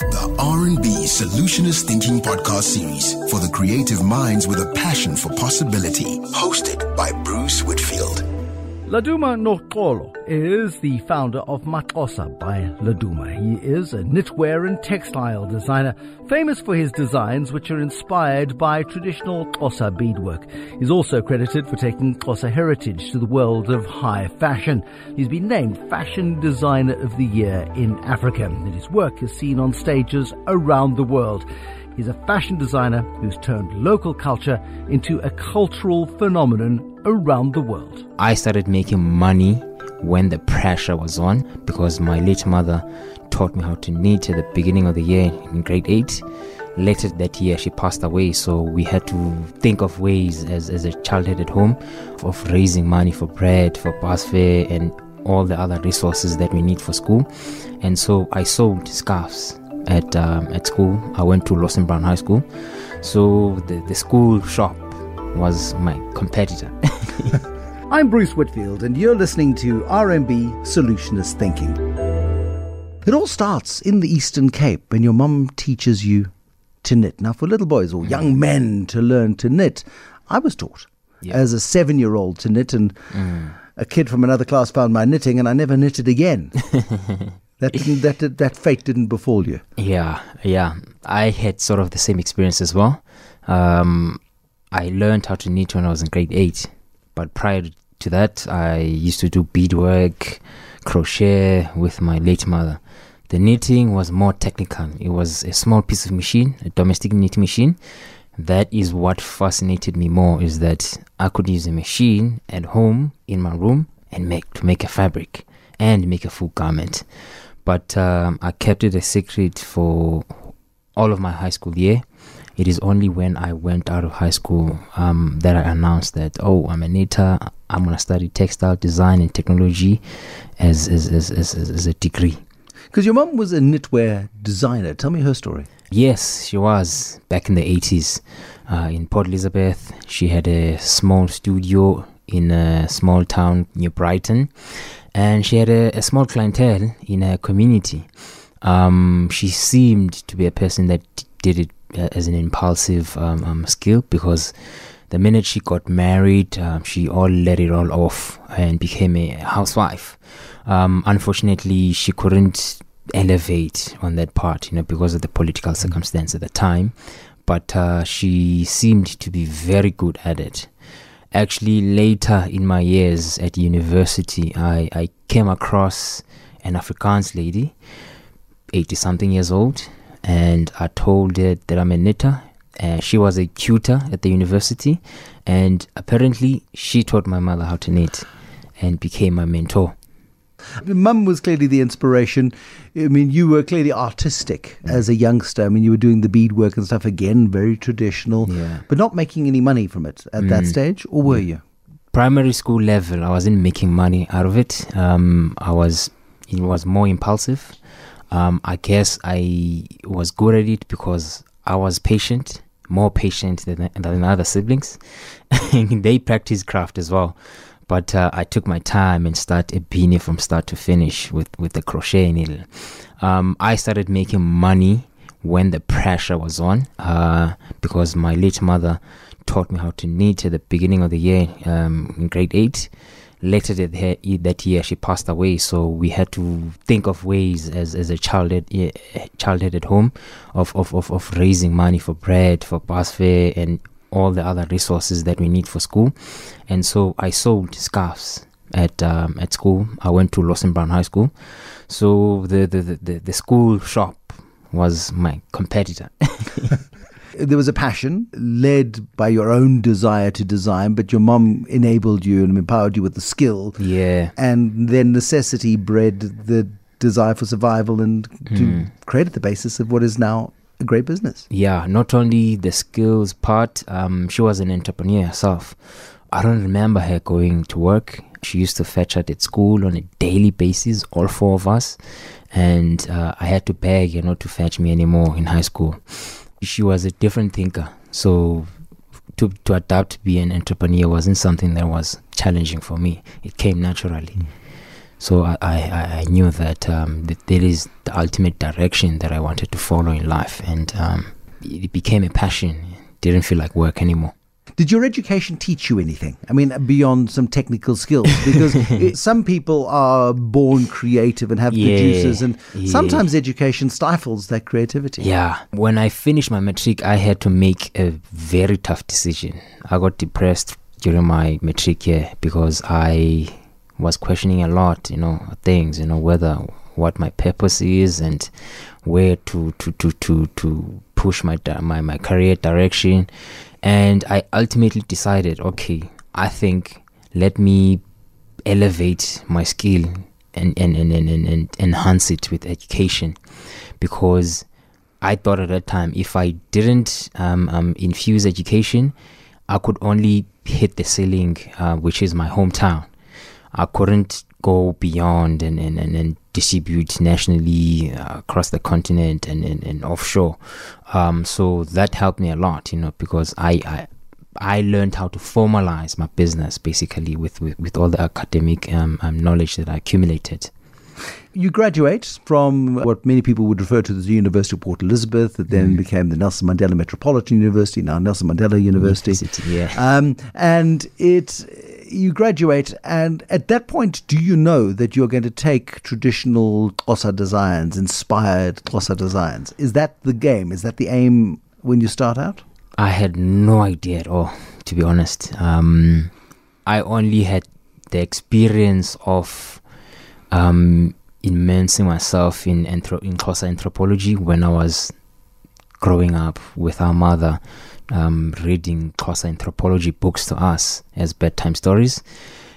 The RMB Solutionist Thinking Podcast Series for the creative minds with a passion for possibility. Hosted by Bruce Whitfield. Laduma Ngxokolo is the founder of Maxhosa by Laduma. He is a knitwear and textile designer, famous for his designs which are inspired by traditional Xhosa beadwork. He's also credited for taking Xhosa heritage to the world of high fashion. He's been named Fashion Designer of the Year in Africa, and his work is seen on stages around the world. He's a fashion designer who's turned local culture into a cultural phenomenon around the world. I started making money when the pressure was on because my late mother taught me how to knit at the beginning of the year in grade 8 later that year she passed away so we had to think of ways as, as a childhood at home of raising money for bread for bus fare and all the other resources that we need for school. And so i sold scarves at um, at school. I went to Lawson Brown High School, so the, the school shop was my competitor. I'm Bruce Whitfield, and you're listening to RMB Solutionist Thinking. It all starts in the Eastern Cape when your mum teaches you to knit. Now, for little boys or young men to learn to knit, I was taught yeah. as a seven year old to knit, and mm. a kid from another class found my knitting, and I never knitted again. That didn't, that that fate didn't befall you. Yeah, yeah. I had sort of the same experience as well. Um, I learned how to knit when I was in grade eight, but prior to that, I used to do beadwork, crochet with my late mother. The knitting was more technical. It was a small piece of machine, a domestic knitting machine. That is what fascinated me more. Is that I could use a machine at home in my room and make to make a fabric and make a full garment but um, I kept it a secret for all of my high school year. It is only when I went out of high school um, that I announced that, oh, I'm a knitter. I'm going to study textile design and technology as, as, as, as, as a degree. Because your mom was a knitwear designer. Tell me her story. Yes, she was back in the 80s uh, in Port Elizabeth. She had a small studio in a small town near Brighton and she had a, a small clientele in her community. Um, she seemed to be a person that did it uh, as an impulsive um, um, skill because the minute she got married, uh, she all let it all off and became a housewife. Um, unfortunately, she couldn't elevate on that part, you know, because of the political circumstance at the time. But uh, she seemed to be very good at it actually later in my years at university I, I came across an Afrikaans lady 80 something years old and I told her that I'm a knitter and she was a tutor at the university and apparently she taught my mother how to knit and became my mentor Mum was clearly the inspiration. I mean, you were clearly artistic as a youngster. I mean, you were doing the beadwork and stuff again, very traditional, yeah. but not making any money from it at mm. that stage, or were you? Primary school level, I wasn't making money out of it. Um, I was, it was more impulsive. Um, I guess I was good at it because I was patient, more patient than, than other siblings. they practice craft as well. But uh, I took my time and started a beanie from start to finish with, with the crochet needle. Um, I started making money when the pressure was on uh, because my late mother taught me how to knit at the beginning of the year um, in grade 8 later that, that year she passed away so we had to think of ways as, as a child at, childhood at home of, of, of, of raising money for bread for bus fare and all the other resources that we need for school. And so I sold scarves at um, at school. I went to Lawson Brown High School. So the, the, the, the school shop was my competitor. there was a passion led by your own desire to design, but your mom enabled you and empowered you with the skill. Yeah. And then necessity bred the desire for survival and mm. to hmm. create the basis of what is now a great business. Yeah, not only the skills part, um, she was an entrepreneur herself. I don't remember her going to work. She used to fetch us at school on a daily basis, all four of us. And uh, I had to beg her not to fetch me anymore in high school. She was a different thinker. So to, to adapt to be an entrepreneur wasn't something that was challenging for me. It came naturally. So I, I, I knew that, um, that there is the ultimate direction that I wanted to follow in life, and um, it became a passion. It didn't feel like work anymore. Did your education teach you anything? I mean, beyond some technical skills? Because it, some people are born creative and have Yeah, producers, and yeah. sometimes education stifles that creativity. Yeah, when I finished my matric, I had to make a very tough decision. I got depressed during my matric year because I was questioning a lot, you know, things, you know, whether what my purpose is and where to to to to, to push my my my career direction, and I ultimately decided, okay, I think let me elevate my skill and and, and, and, and, and enhance it with education because I thought at that time if I didn't um, um, infuse education, I could only hit the ceiling, uh, which is my hometown. I couldn't go beyond and, and, and, and distribute nationally uh, across the continent and, and, and offshore. Um, so that helped me a lot, you know, because I, I I learned how to formalize my business basically with, with, with all the academic um, um, knowledge that I accumulated. You graduate from what many people would refer to as the University of Port Elizabeth, that Mm. then became the Nelson Mandela Metropolitan University, now Nelson Mandela University. University, yeah. Um, and it, you graduate, and at that point, do you know that you're going to take traditional Xhosa designs, inspired Xhosa designs? Is that the game? Is that the aim when you start out? I had no idea at all, to be honest. Um, I only had the experience of um, immersing myself in anthro- in Xhosa anthropology when I was growing up with our mother, um, reading Xhosa anthropology books to us as bedtime stories,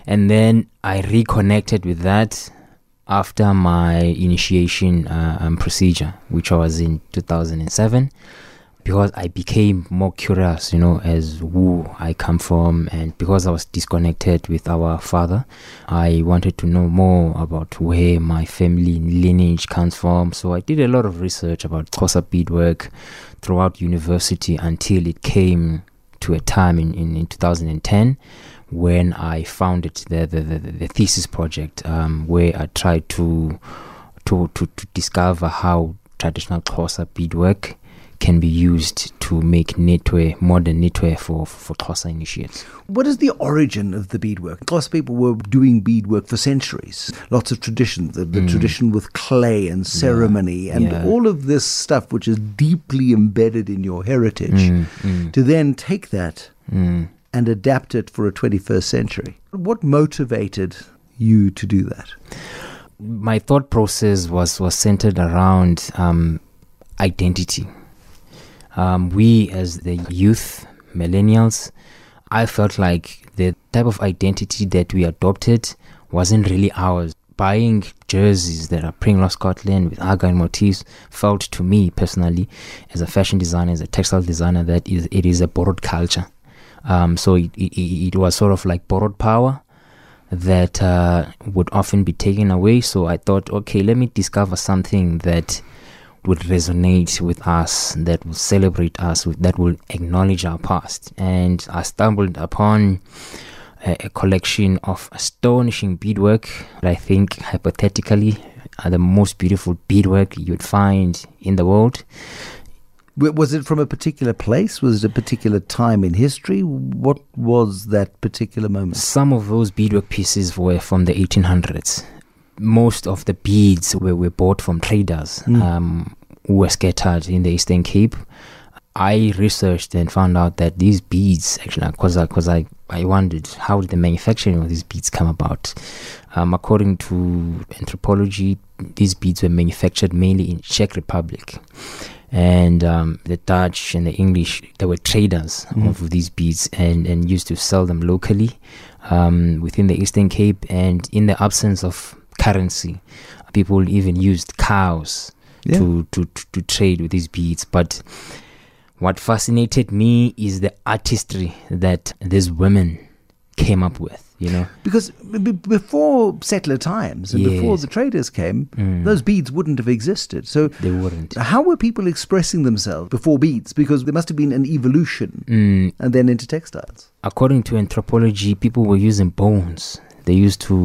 and then I reconnected with that after my initiation uh, um, procedure, which was in 2007 because I became more curious, you know, as who I come from, and because I was disconnected with our father, I wanted to know more about where my family lineage comes from. So I did a lot of research about Xhosa beadwork throughout university until it came to a time in, in, in 2010 when I founded the, the, the, the thesis project um, where I tried to, to, to, to discover how traditional Xhosa beadwork can be used to make knitwear, modern knitwear for, for Xhosa initiates. What is the origin of the beadwork? Xhosa people were doing beadwork for centuries. Lots of tradition, the, the tradition with clay and ceremony and Mm. yeah. all of this stuff which is deeply embedded in your heritage. Mm, mm, To then take that mm. and adapt it for a 21st century. What motivated you to do that? My thought process was, was centered around um, identity. Um, we, as the youth, millennials, I felt like the type of identity that we adopted wasn't really ours. Buying jerseys that are Pringle of Scotland with Argyle motifs felt to me personally, as a fashion designer, as a textile designer, that is, it is a borrowed culture. Um, so it, it, it was sort of like borrowed power that uh, would often be taken away. So I thought, okay, let me discover something that would resonate with us, that will celebrate us, that will acknowledge our past. And I stumbled upon a, a collection of astonishing beadwork that I think hypothetically are the most beautiful beadwork you'd find in the world. Was it from a particular place? Was it a particular time in history? What was that particular moment? Some of those beadwork pieces were from the 1800s. Most of the beads were, were bought from traders Mm. um, were scattered in the Eastern Cape. I researched and found out that these beads, actually, because I, cause I, I wondered how did the manufacturing of these beads come about. Um, according to anthropology, these beads were manufactured mainly in Czech Republic and um, the Dutch and the English, they were traders Mhm. of these beads and, and used to sell them locally um, within the Eastern Cape. And in the absence of currency, people even used cows Yeah. to, to, to, to trade with these beads. But what fascinated me is the artistry that these women came up with, you know. Because b- before settler times and before the traders came, Mm. those beads wouldn't have existed. So, They wouldn't. how were people expressing themselves before beads? Because there must have been an evolution Mm, and then into textiles. according to anthropology, people were using bones. They used to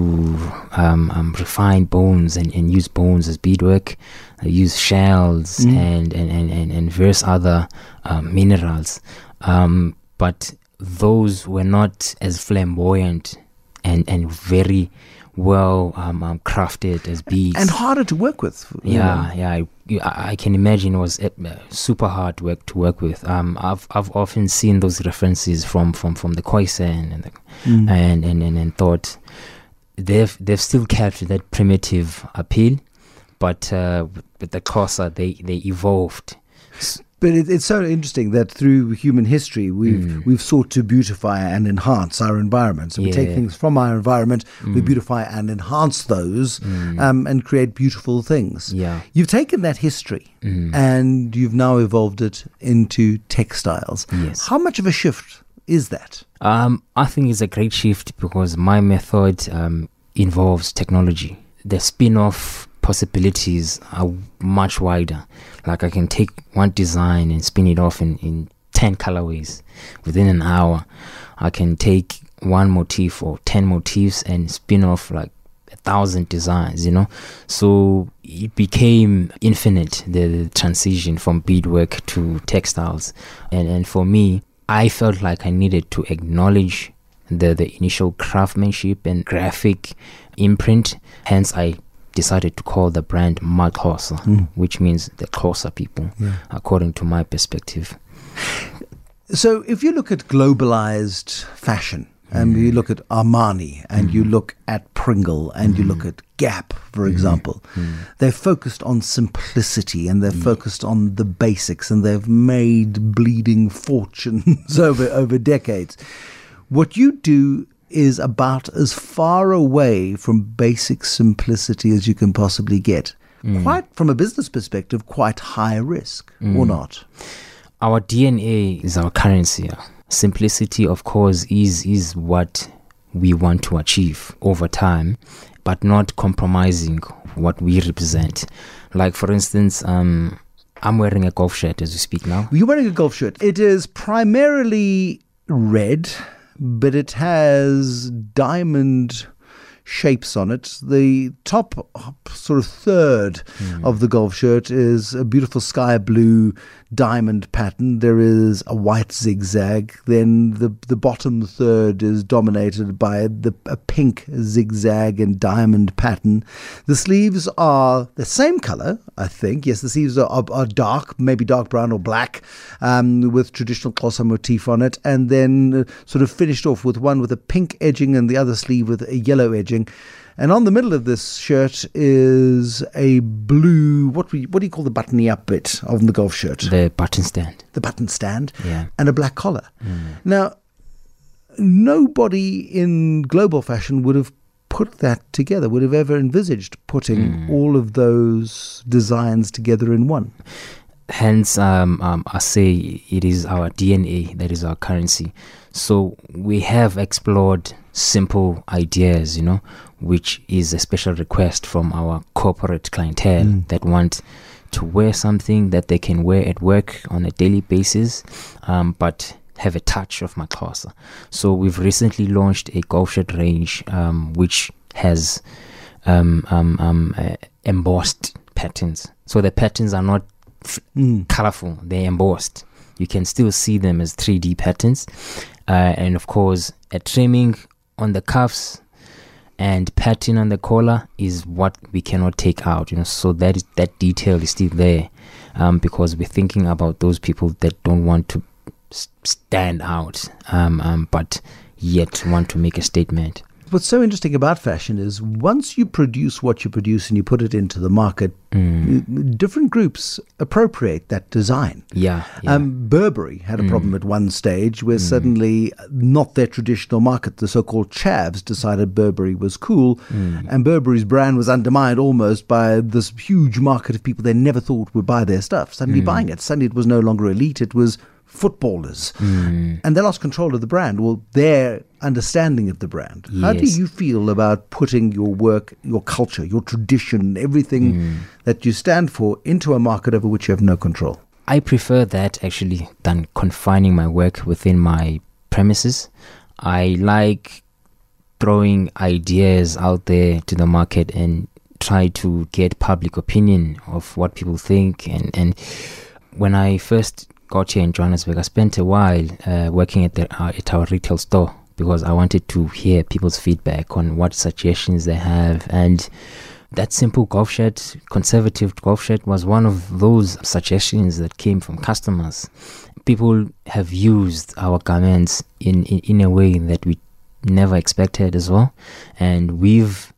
um, um, refine bones and, and use bones as beadwork. They use shells Mm. and, and, and, and, and various other um, minerals. Um, but those were not as flamboyant and, and very well um, um, crafted as beads. and harder to work with. you know. Yeah, yeah, I, I can imagine it was uh, super hard work to work with. Um, I've I've often seen those references from from from the Khoisan and the, Mm. and, and and and thought they've they've still kept that primitive appeal, but uh, with- with the Xhosa they they evolved. But it, it's so interesting that through human history, we've Mm. we've sought to beautify and enhance our environment. So we take things from our environment, we Mm. beautify and enhance those, Mm. um, and create beautiful things. yeah. You've taken that history Mm. and you've now evolved it into textiles. Yes. How much of a shift is that? Um, I think it's a great shift because my method um, involves technology. The spin off possibilities are much wider. Like I can take one design and spin it off in, in 10 colorways within an hour. I can take one motif or 10 motifs and spin off like a thousand designs, you know. So it became infinite, the, the transition from beadwork to textiles. And, and for me, I felt like I needed to acknowledge the, the initial craftsmanship and graphic imprint. Hence, I decided to call the brand Maxhosa, Mm. which means the Xhosa people, Yeah. according to my perspective. So if you look at globalized fashion, and you hmm. look at Armani, and you hmm. look at Pringle, and you hmm. look at Gap, for example, they're focused on simplicity and they're focused on the basics, and they've made bleeding fortunes over over decades. What you do is about as far away from basic simplicity as you can possibly get. Quite from a business perspective, quite high risk, or not? Our DNA is our currency. Simplicity, of course, is is what we want to achieve over time, but not compromising what we represent. Like, for instance, um, I'm wearing a golf shirt as we speak now. You're wearing a golf shirt. It is primarily red, but it has diamond shapes on it. The top sort of third hmm. of the golf shirt is a beautiful sky blue diamond pattern. There is a white zigzag. Then the the bottom third is dominated by the a pink zigzag and diamond pattern. The sleeves are the same color, I think. Yes, the sleeves are, are, are dark, maybe dark brown or black, um, with traditional Xhosa motif on it, and then uh, sort of finished off with one with a pink edging and the other sleeve with a yellow edging. And on the middle of this shirt is a blue. What we what do you call the buttony up bit of the golf shirt? The button stand. the button stand Yeah. and a black collar. Now, nobody in global fashion would have put that together, would have ever envisaged putting all of those designs together in one. Hence, um, um, I say it is our DNA that is our currency. So we have explored simple ideas, you know, which is a special request from our corporate clientele Mm. that want to wear something that they can wear at work on a daily basis, um, but have a touch of Maxhosa. So we've recently launched a golf shirt range, um, which has um, um, um, uh, embossed patterns. So the patterns are not Mm. colorful, they're embossed. You can still see them as 3D patterns. Uh, and of course, a trimming on the cuffs and pattern on the collar is what we cannot take out. You know, so that is, that detail is still there um, because we're thinking about those people that don't want to stand out, um, um, but yet want to make a statement. What's so interesting about fashion is once you produce what you produce and you put it into the market, Mm. different groups appropriate that design. Yeah. yeah. Um, Burberry had a mm. problem at one stage where mm. suddenly uh, not their traditional market, the so-called chavs, decided Burberry was cool, mm. and Burberry's brand was undermined almost by this huge market of people they never thought would buy their stuff. Suddenly buying it. Suddenly it was no longer elite; it was footballers, hmm. and they lost control of the brand. Well, their understanding of the brand. How do you feel about putting your work, your culture, your tradition, everything hmm. that you stand for into a market over which you have no control? I prefer that actually than confining my work within my premises. I like throwing ideas out there to the market and try to get public opinion of what people think. And, and when I first got here in Johannesburg, I spent a while uh, working at, the, uh, at our retail store because I wanted to hear people's feedback on what suggestions they have. And that simple golf shirt, conservative golf shirt, was one of those suggestions that came from customers. People have used our garments in, in, in a way that we never expected as well. And we've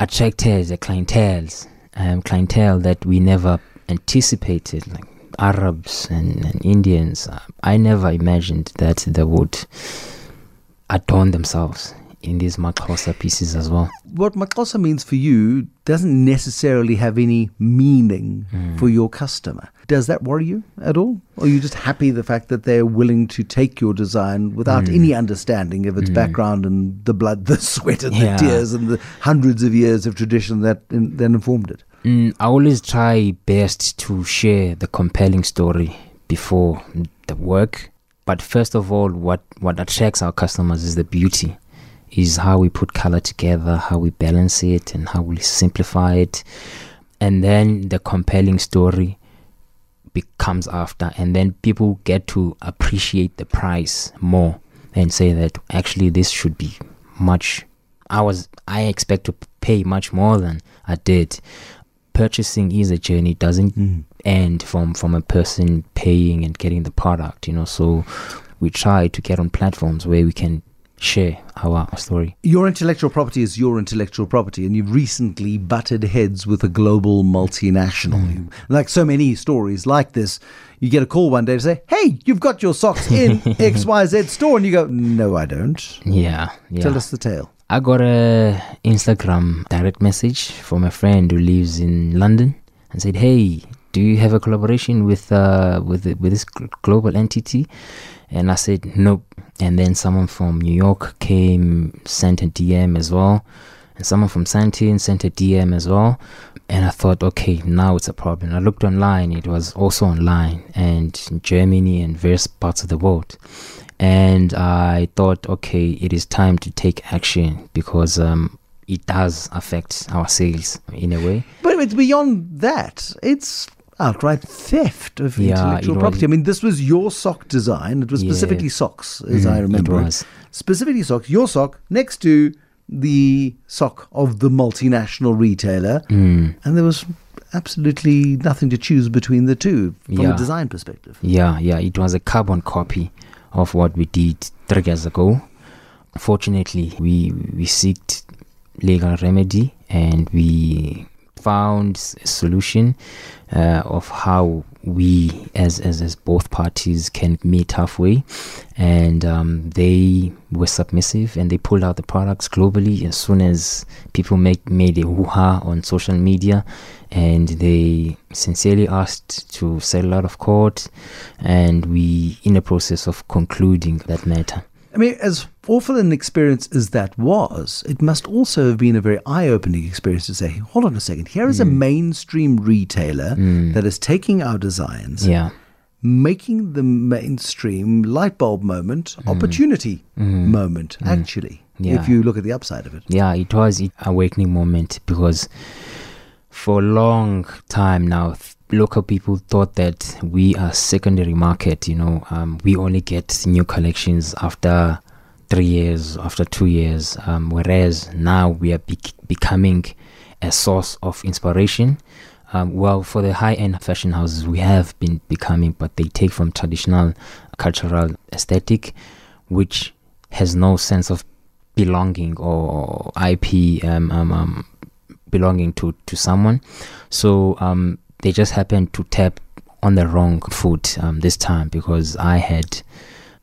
attracted a clientele, um, clientele that we never anticipated, like Arabs and, and Indians. I never imagined that they would adorn themselves in these Maxhosa pieces as well. What Maxhosa means for you doesn't necessarily have any meaning mm. for your customer. Does that worry you at all? Or are you just happy the fact that they're willing to take your design without mm. any understanding of its mm. background and the blood, the sweat, and yeah. the tears and the hundreds of years of tradition that in, that informed it? Mm, I always try best to share the compelling story before the work. But first of all, what, what attracts our customers is the beauty is how we put color together, how we balance it, and how we simplify it. And then the compelling story becomes after, and then people get to appreciate the price more and say that actually this should be much. I was I expect to pay much more than I did. Purchasing is a journey; it doesn't mm. end from from a person paying and getting the product. You know, so we try to get on platforms where we can share our story. Your intellectual property is your intellectual property, and you've recently butted heads with a global multinational. Mm. Like so many stories like this, you get a call one day to say, "Hey, you've got your socks in XYZ store," and you go, "No, I don't." Yeah, yeah. Tell us the tale. I got a Instagram direct message from a friend who lives in London and said, "Hey, do you have a collaboration with uh, with with this global entity?" And I said, "Nope." and then someone from New York came, sent a DM as well, and someone from Santin sent a DM as well. And I thought, okay, now it's a problem. I looked online, it was also online, and Germany and various parts of the world. And I thought, okay, it is time to take action because um, it does affect our sales in a way. But it's beyond that. It's outright theft of yeah, intellectual property. I mean, this was your sock design. It was yeah. specifically socks, as mm, I remember it, it. Specifically socks. Your sock next to the sock of the multinational retailer, mm. and there was absolutely nothing to choose between the two from yeah. a design perspective. Yeah, yeah. It was a carbon copy of what we did three years ago. Fortunately, we we sought legal remedy and we found a solution uh, of how we as, as as both parties can meet halfway. And um, they were submissive and they pulled out the products globally as soon as people make, made a hoo-ha on social media. And they sincerely asked to settle out of court. And we in the process of concluding that matter I mean, as awful an experience as that was, it must also have been a very eye opening experience to say, hold on a second, here is mm. a mainstream retailer mm. that is taking our designs. Yeah. Making the mainstream light bulb moment, mm. opportunity mm. moment, mm. actually, yeah. if you look at the upside of it. Yeah, it was an awakening moment because for a long time now, local people thought that we are secondary market. You know, um, we only get new collections after three years, after two years, um, whereas now we are be- becoming a source of inspiration. Um, well, for the high-end fashion houses, we have been becoming, but they take from traditional cultural aesthetic, which has no sense of belonging or IP um, um, um, belonging to to someone. So they just happened to tap on the wrong foot um, this time because I had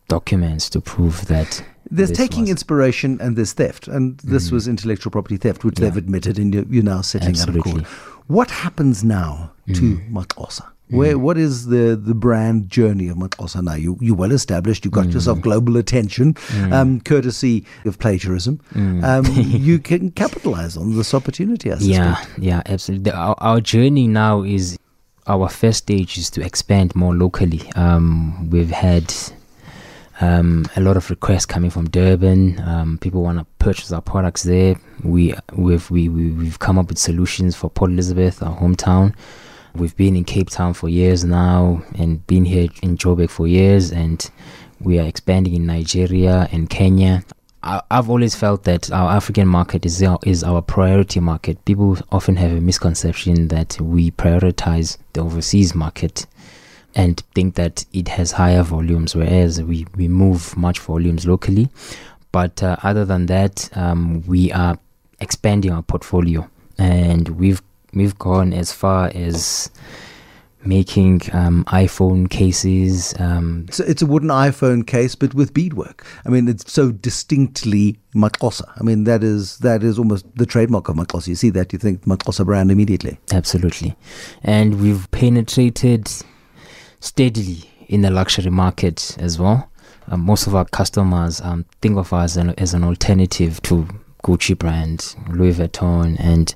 documents to prove that. There's taking inspiration and there's theft, and this mm. was intellectual property theft, which yeah. they've admitted, and you're, now sitting Absolutely. out of court. What happens now mm. to Maxhosa? Mm. Where what is the the brand journey of Maxhosa now? You you well established. You got mm. yourself global attention, mm. um, courtesy of plagiarism. Mm. Um, you can capitalize on this opportunity. I yeah, yeah, absolutely. Our, our, journey now is our first stage is to expand more locally. Um, we've had Um, a lot of requests coming from Durban. Um, people want to purchase our products there. We we've we, we we've come up with solutions for Port Elizabeth, our hometown. We've been in Cape Town for years now, and been here in Joburg for years, and we are expanding in Nigeria and Kenya. I've always felt that our African market is our, is our priority market. People often have a misconception that we prioritize the overseas market and think that it has higher volumes, whereas we, we move much volumes locally. But uh, other than that, um, we are expanding our portfolio, and we've we've gone as far as making um, iPhone cases. Um, so it's a wooden iPhone case, but with beadwork. I mean, it's so distinctly Maxhosa. I mean, that is that is almost the trademark of Maxhosa. You see that, you think Maxhosa brand immediately. Absolutely, and we've penetrated steadily in the luxury market as well. Um, most of our customers um, think of us as an, as an alternative to Gucci brand, Louis Vuitton, and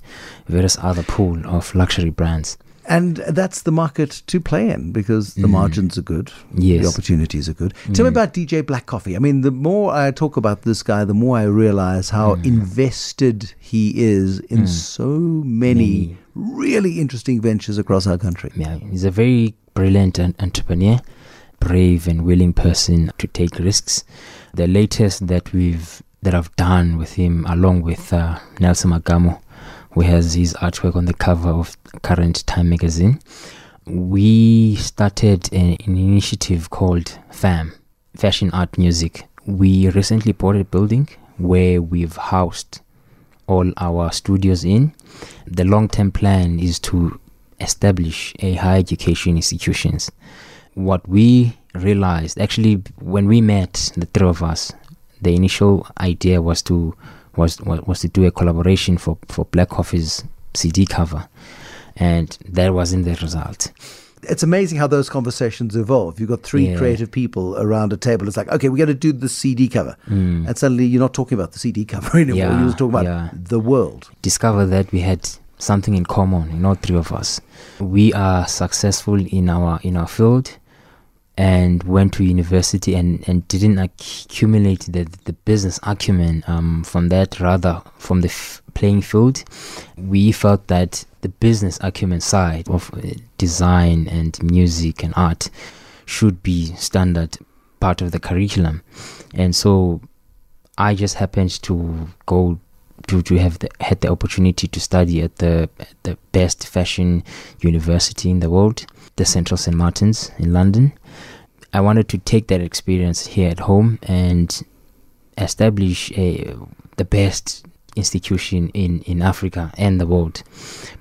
various other pool of luxury brands. And that's the market to play in because the mm. margins are good. Yes. The opportunities are good. Mm. Tell me mm. about DJ Black Coffee. I mean, the more I talk about this guy, the more I realize how mm. invested he is in mm. so many, really interesting ventures across our country. Yeah, he's a very brilliant entrepreneur, brave and willing person to take risks. The latest that we've that I've done with him, along with uh, Nelson Makamo, who has his artwork on the cover of Current Time magazine. We started an, an initiative called FAM, Fashion Art Music. We recently bought a building where we've housed all our studios in. The long term plan is to establish a higher education institutions. What we realized actually when we met the three of us, the initial idea was to was was to do a collaboration for for Black Coffee's CD cover, and that wasn't the result. It's amazing how those conversations evolve. You've got three yeah. creative people around a table. It's like, okay, we're going to do the CD cover, mm. and suddenly you're not talking about the CD cover anymore. Yeah, you're talking about yeah. the world. Discover that we had something in common in all three of us. We are successful in our in our field and went to university and, and didn't accumulate the, the business acumen um, from that, rather from the f- playing field. We felt that the business acumen side of uh, design and music and art should be standard part of the curriculum. And so I just happened to go to, to have the, had the opportunity to study at the the best fashion university in the world, the Central St Martins in London. I wanted to take that experience here at home and establish a, the best institution in, in Africa and the world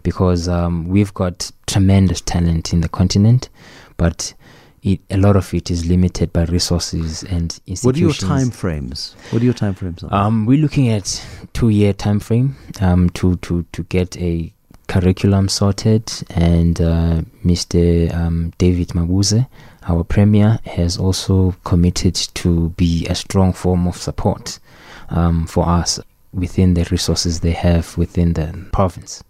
because um, we've got tremendous talent in the continent, but it, a lot of it is limited by resources and institutions. What are your time frames? What are your time frames? Um, we're looking at two year time frame um, to, to, to get a curriculum sorted and uh, Mr. Um, David Mabuza our Premier has also committed to be a strong form of support um, for us within the resources they have within the province.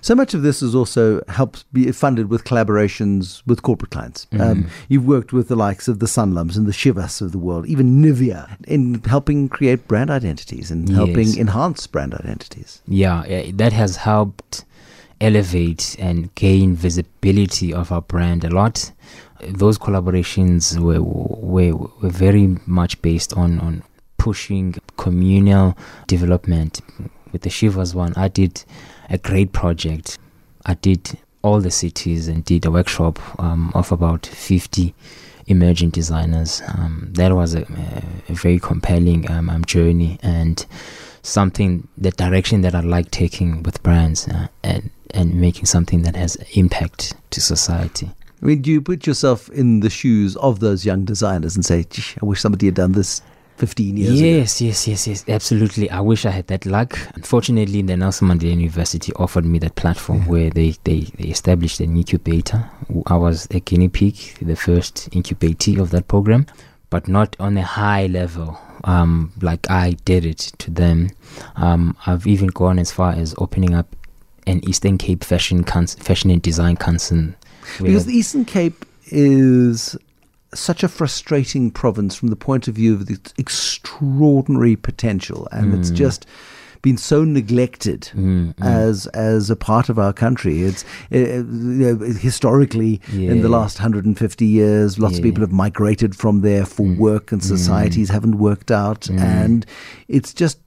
So much of this is also helped be funded with collaborations with corporate clients. Mm. Um, you've worked with the likes of the Sanlams and the Chivas of the world, even Nivea, in helping create brand identities and yes. helping enhance brand identities. Yeah, that has helped elevate and gain visibility of our brand a lot those collaborations were, were, were very much based on, on pushing communal development. With the Chivas one, I did a great project. I did all the cities and did a workshop um, of about 50 emerging designers. Um, that was a, a very compelling um, um, journey and something, the direction that I like taking with brands uh, and, and making something that has impact to society. I mean, do you put yourself in the shoes of those young designers and say, I wish somebody had done this 15 years yes, ago. Yes, yes, yes, absolutely. I wish I had that luck. Unfortunately, the Nelson Mandela University offered me that platform yeah. where they, they, they established an incubator. I was a guinea pig, the first incubatee of that program, but not on a high level. Um, like I did it to them. Um, I've even gone as far as opening up an Eastern Cape Fashion Fashion and Design concern. because the Eastern Cape is such a frustrating province from the point of view of its extraordinary potential, and mm. it's just been so neglected mm, mm. as as a part of our country. It's uh, you know, historically yeah. in the last 150 years, lots yeah. of people have migrated from there for mm. work, and mm. societies haven't worked out, mm. and it's just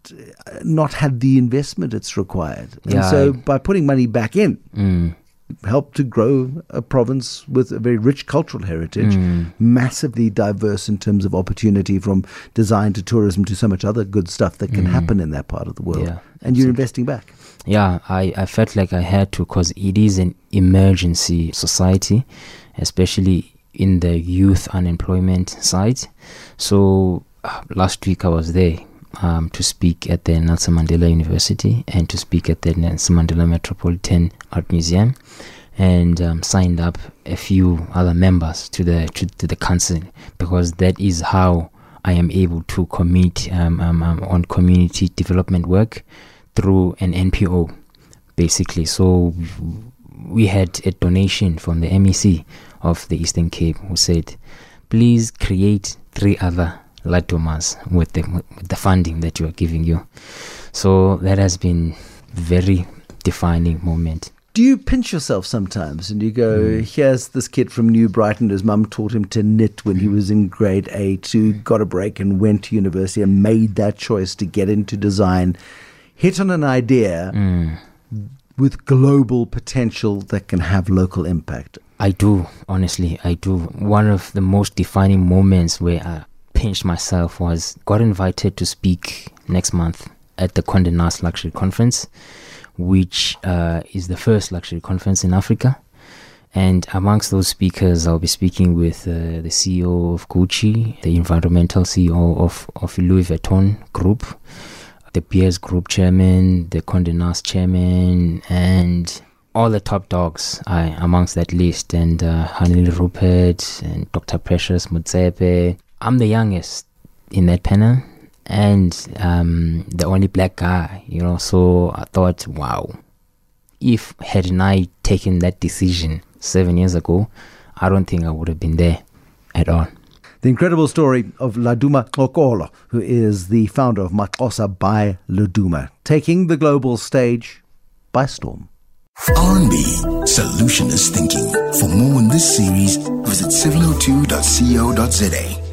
not had the investment it's required. And yeah. so by putting money back in mm helped to grow a province with a very rich cultural heritage, mm. massively diverse in terms of opportunity from design to tourism to so much other good stuff that can mm. happen in that part of the world. Yeah, and you're investing back. Yeah, I, I felt like I had to because it is an emergency society, especially in the youth unemployment side. So uh, last week I was there um, to speak at the Nelson Mandela University and to speak at the Nelson Mandela Metropolitan Art Museum, and um, signed up a few other members to the to, to, the council because that is how I am able to commit um, um, um on community development work through an NPO, basically. So we had a donation from the MEC of the Eastern Cape who said, please create three other Ladumas with the, with the funding that you are giving you. So that has been very defining moment. Do you pinch yourself sometimes and you go, mm. here's this kid from New Brighton, his mum taught him to knit when he was in grade eight, who got a break and went to university and made that choice to get into design, hit on an idea mm. with global potential that can have local impact? I do, honestly, I do. One of the most defining moments where I pinched myself was got invited to speak next month at the Condé Nast Luxury Conference, which uh, is the first luxury conference in Africa. And amongst those speakers, I'll be speaking with uh, the CEO of Gucci, the environmental CEO of, of Louis Vuitton Group, De Beers Group chairman, the Condé Nast chairman, and all the top dogs I, amongst that list. And uh, Hanneli Rupert and Dr. Precious Motsepe, I'm the youngest in that panel and um, the only black guy, you know. So I thought, wow, if hadn't I taken that decision seven years ago, I don't think I would have been there at all. The incredible story of Laduma Ngxokolo, who is the founder of Maxhosa by Laduma, taking the global stage by storm. RMB Solutionist Thinking. For more on this series, visit 702.co.za